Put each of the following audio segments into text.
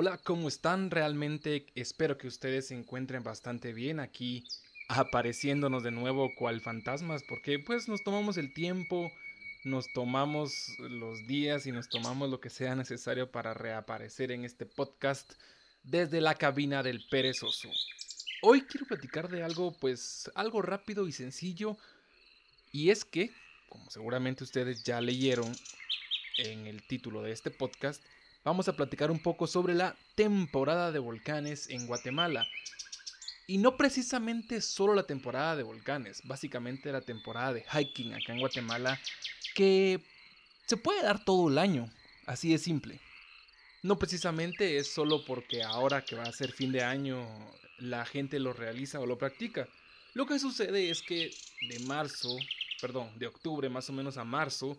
Hola, ¿cómo están? Realmente espero que ustedes se encuentren bastante bien aquí apareciéndonos de nuevo cual fantasmas porque pues nos tomamos el tiempo, nos tomamos los días y nos tomamos lo que sea necesario para reaparecer en este podcast desde la cabina del perezoso. Hoy quiero platicar de algo pues algo rápido y sencillo y es que, como seguramente ustedes ya leyeron en el título de este podcast, vamos a platicar un poco sobre la temporada de volcanes en Guatemala. Y no precisamente solo la temporada de volcanes, básicamente la temporada de hiking acá en Guatemala, que se puede dar todo el año, así de simple. No precisamente es solo porque ahora que va a ser fin de año la gente lo realiza o lo practica. Lo que sucede es que de marzo, perdón, de octubre más o menos a marzo,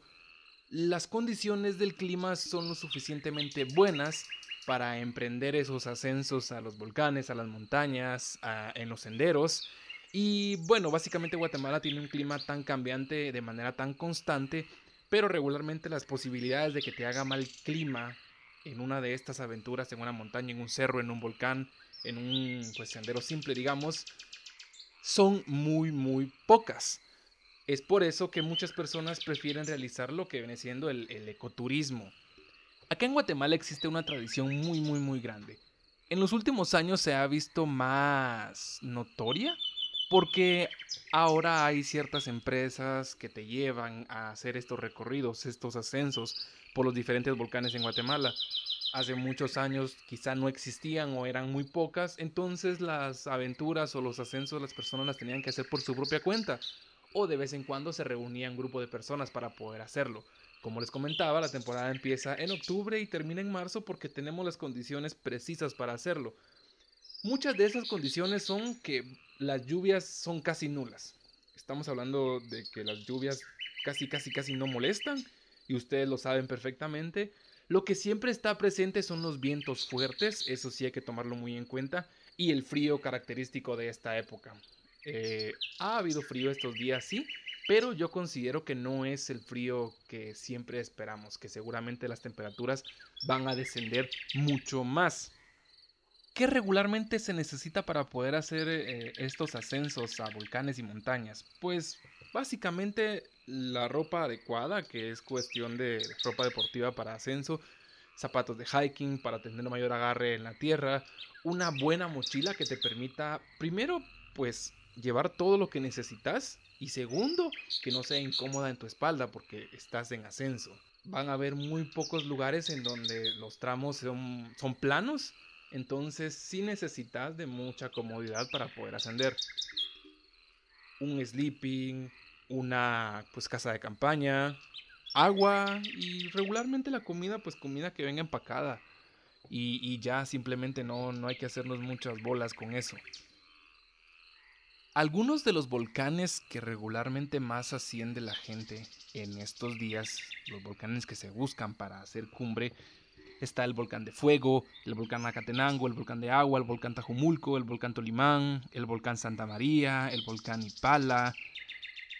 las condiciones del clima son lo suficientemente buenas para emprender esos ascensos a los volcanes, a las montañas, en los senderos. Y bueno, básicamente Guatemala tiene un clima tan cambiante de manera tan constante, pero regularmente las posibilidades de que te haga mal clima en una de estas aventuras, en una montaña, en un cerro, en un volcán, en un pues, sendero simple, digamos, son muy, muy pocas. Es por eso que muchas personas prefieren realizar lo que viene siendo el, ecoturismo. Acá en Guatemala existe una tradición muy, muy, muy grande. En los últimos años se ha visto más notoria porque ahora hay ciertas empresas que te llevan a hacer estos recorridos, estos ascensos por los diferentes volcanes en Guatemala. Hace muchos años quizá no existían o eran muy pocas, entonces las aventuras o los ascensos las personas las tenían que hacer por su propia cuenta o de vez en cuando se reunía un grupo de personas para poder hacerlo. Como les comentaba, la temporada empieza en octubre y termina en marzo porque tenemos las condiciones precisas para hacerlo. Muchas de esas condiciones son que las lluvias son casi nulas. Estamos hablando de que las lluvias casi, casi, casi no molestan y ustedes lo saben perfectamente. Lo que siempre está presente son los vientos fuertes, eso sí hay que tomarlo muy en cuenta, y el frío característico de esta época. Eh, ha habido frío estos días, sí, pero yo considero que no es el frío que siempre esperamos, que seguramente las temperaturas van a descender mucho más. ¿Qué regularmente se necesita para poder hacer eh, estos ascensos a volcanes y montañas? Pues básicamente la ropa adecuada, que es cuestión de ropa deportiva para ascenso, zapatos de hiking para tener mayor agarre en la tierra, una buena mochila que te permita primero pues llevar todo lo que necesitas y segundo, que no sea incómoda en tu espalda porque estás en ascenso. Van a haber muy pocos lugares en donde los tramos son, son planos, entonces sí necesitas de mucha comodidad para poder ascender. Un sleeping, una pues casa de campaña, agua y regularmente la comida pues comida que venga empacada y, y ya simplemente no, no hay que hacernos muchas bolas con eso. Algunos de los volcanes que regularmente más asciende la gente en estos días, los volcanes que se buscan para hacer cumbre, está el volcán de fuego, el volcán Acatenango, el volcán de agua, el volcán Tajumulco, el volcán Tolimán, el volcán Santa María, el volcán Ipala.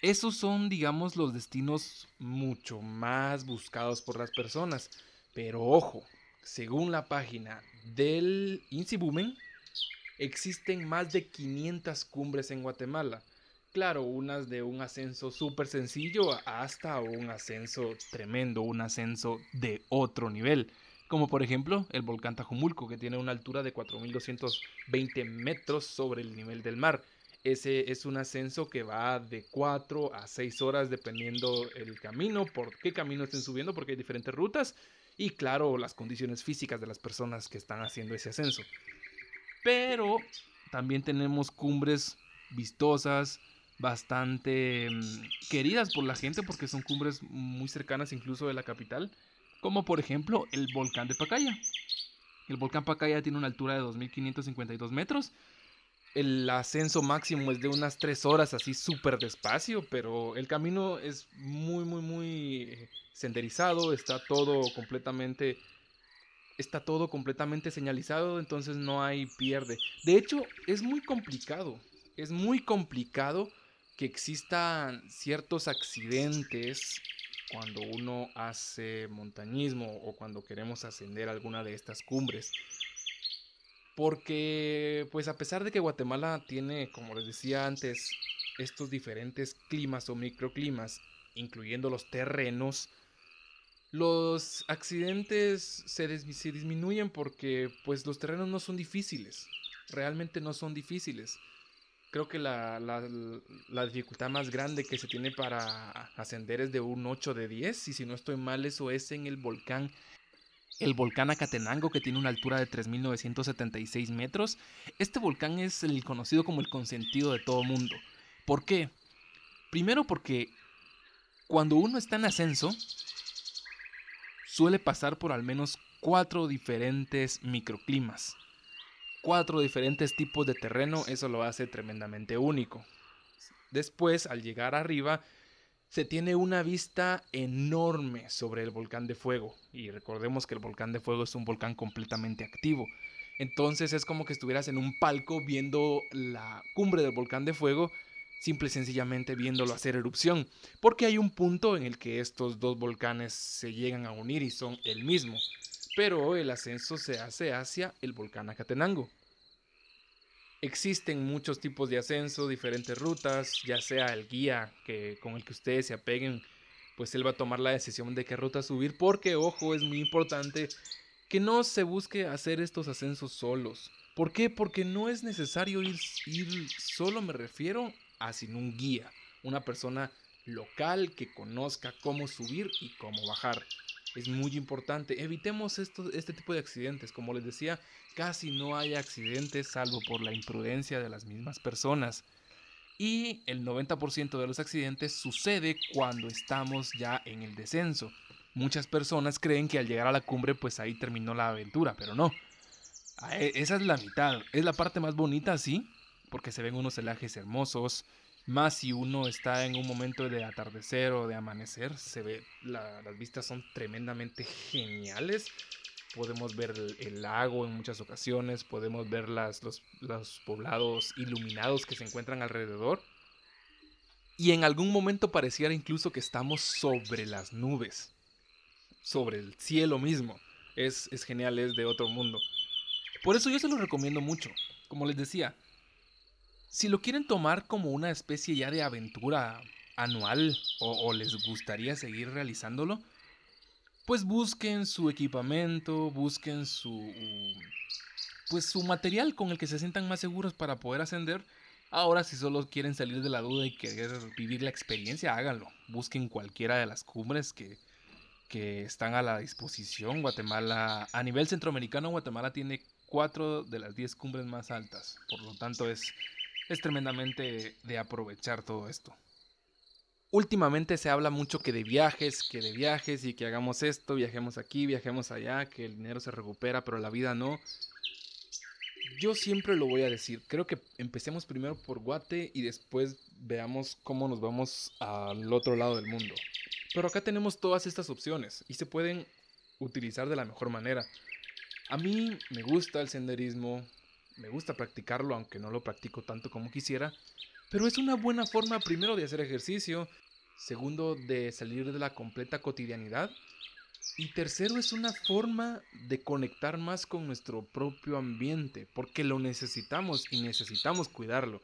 Esos son, digamos, los destinos mucho más buscados por las personas. Pero ojo, según la página del INSIBUMEN, existen más de 500 cumbres en Guatemala. Claro, unas de un ascenso súper sencillo hasta un ascenso tremendo, un ascenso de otro nivel. Como por ejemplo el volcán Tajumulco, que tiene una altura de 4.220 metros sobre el nivel del mar. Ese es un ascenso que va de 4 a 6 horas dependiendo el camino, por qué camino estén subiendo, porque hay diferentes rutas y claro, las condiciones físicas de las personas que están haciendo ese ascenso. Pero también tenemos cumbres vistosas, bastante mm, queridas por la gente porque son cumbres muy cercanas incluso de la capital, como por ejemplo el volcán de Pacaya. El volcán Pacaya tiene una altura de 2.552 metros. El ascenso máximo es de unas 3 horas así súper despacio, pero el camino es muy, muy, muy senderizado, está todo completamente está todo completamente señalizado, entonces no hay pierde. De hecho, es muy complicado, es muy complicado que existan ciertos accidentes cuando uno hace montañismo o cuando queremos ascender alguna de estas cumbres. Porque, pues a pesar de que Guatemala tiene, como les decía antes, estos diferentes climas o microclimas, incluyendo los terrenos, los accidentes se, disminuyen porque pues los terrenos no son difíciles, realmente no son difíciles. Creo que la, la, dificultad más grande que se tiene para ascender es de un 8 de 10 y si no estoy mal eso es en el volcán el volcán Acatenango que tiene una altura de 3.976 metros. Este volcán es el conocido como el consentido de todo mundo. ¿Por qué? Primero porque cuando uno está en ascenso, suele pasar por al menos cuatro diferentes microclimas. Cuatro diferentes tipos de terreno, eso lo hace tremendamente único. Después, al llegar arriba, se tiene una vista enorme sobre el volcán de fuego. Y recordemos que el volcán de fuego es un volcán completamente activo. Entonces es como que estuvieras en un palco viendo la cumbre del volcán de fuego, simple y sencillamente viéndolo hacer erupción. Porque hay un punto en el que estos dos volcanes se llegan a unir y son el mismo. Pero el ascenso se hace hacia el volcán Acatenango. Existen muchos tipos de ascenso, diferentes rutas, ya sea el guía que, con el que ustedes se apeguen, pues él va a tomar la decisión de qué ruta subir, porque ojo, es muy importante que no se busque hacer estos ascensos solos. ¿Por qué? Porque no es necesario ir, ir solo, me refiero a sin un guía, una persona local que conozca cómo subir y cómo bajar. Es muy importante. Evitemos esto, este tipo de accidentes. Como les decía, casi no hay accidentes salvo por la imprudencia de las mismas personas. Y el 90% de los accidentes sucede cuando estamos ya en el descenso. Muchas personas creen que al llegar a la cumbre pues ahí terminó la aventura, pero no. E, esa es la mitad. Es la parte más bonita, sí, porque se ven unos celajes hermosos. Más si uno está en un momento de atardecer o de amanecer, se ve, las vistas son tremendamente geniales podemos ver el, lago en muchas ocasiones, podemos ver los, los poblados iluminados que se encuentran alrededor. Y en algún momento pareciera incluso que estamos sobre las nubes, sobre el cielo mismo. Es, es genial, es de otro mundo. Por eso yo se lo recomiendo mucho. Como les decía, si lo quieren tomar como una especie ya de aventura anual o les gustaría seguir realizándolo, pues busquen su equipamiento, busquen su pues su material con el que se sientan más seguros para poder ascender. Ahora si solo quieren salir de la duda y querer vivir la experiencia, háganlo. Busquen cualquiera de las cumbres que, que están a la disposición. Guatemala, a nivel centroamericano, Guatemala tiene cuatro de las diez cumbres más altas. Por lo tanto, es, es tremendamente de aprovechar todo esto últimamente se habla mucho que de viajes, que de viajes y que hagamos esto, viajemos aquí, viajemos allá, que el dinero se recupera, pero la vida no. Yo siempre lo voy a decir, creo que empecemos primero por Guate y después veamos cómo nos vamos al otro lado del mundo. Pero acá tenemos todas estas opciones y se pueden utilizar de la mejor manera. A mí me gusta el senderismo, me gusta practicarlo, aunque no lo practico tanto como quisiera, pero es una buena forma primero de hacer ejercicio, segundo de salir de la completa cotidianidad y tercero es una forma de conectar más con nuestro propio ambiente, porque lo necesitamos y necesitamos cuidarlo.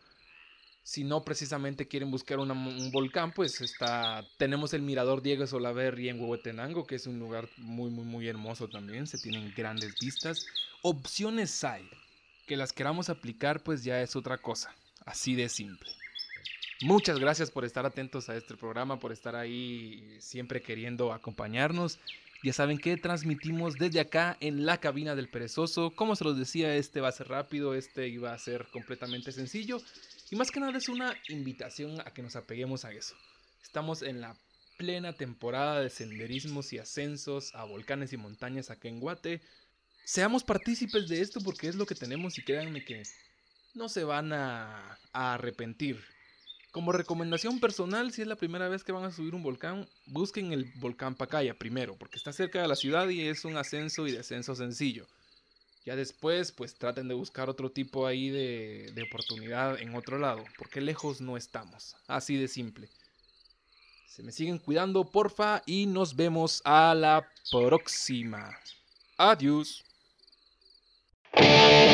Si no precisamente quieren buscar un volcán, pues está tenemos el mirador Diego Solaverri en Huehuetenango, que es un lugar muy muy muy hermoso también, se tienen grandes vistas. Opciones hay, que las queramos aplicar pues ya es otra cosa. Así de simple. Muchas gracias por estar atentos a este programa, por estar ahí siempre queriendo acompañarnos. Ya saben que transmitimos desde acá en la cabina del perezoso. Como se los decía, este va a ser rápido, este iba a ser completamente sencillo. Y más que nada es una invitación a que nos apeguemos a eso. Estamos en la plena temporada de senderismos y ascensos a volcanes y montañas acá en Guate. Seamos partícipes de esto porque es lo que tenemos y créanme que no se van a, arrepentir. Como recomendación personal, si es la primera vez que van a subir un volcán, busquen el volcán Pacaya primero, porque está cerca de la ciudad y es un ascenso y descenso sencillo. Ya después, pues traten de buscar otro tipo ahí de, de oportunidad en otro lado, porque lejos no estamos. Así de simple. Se me siguen cuidando, porfa, y nos vemos a la próxima. Adiós. Bye.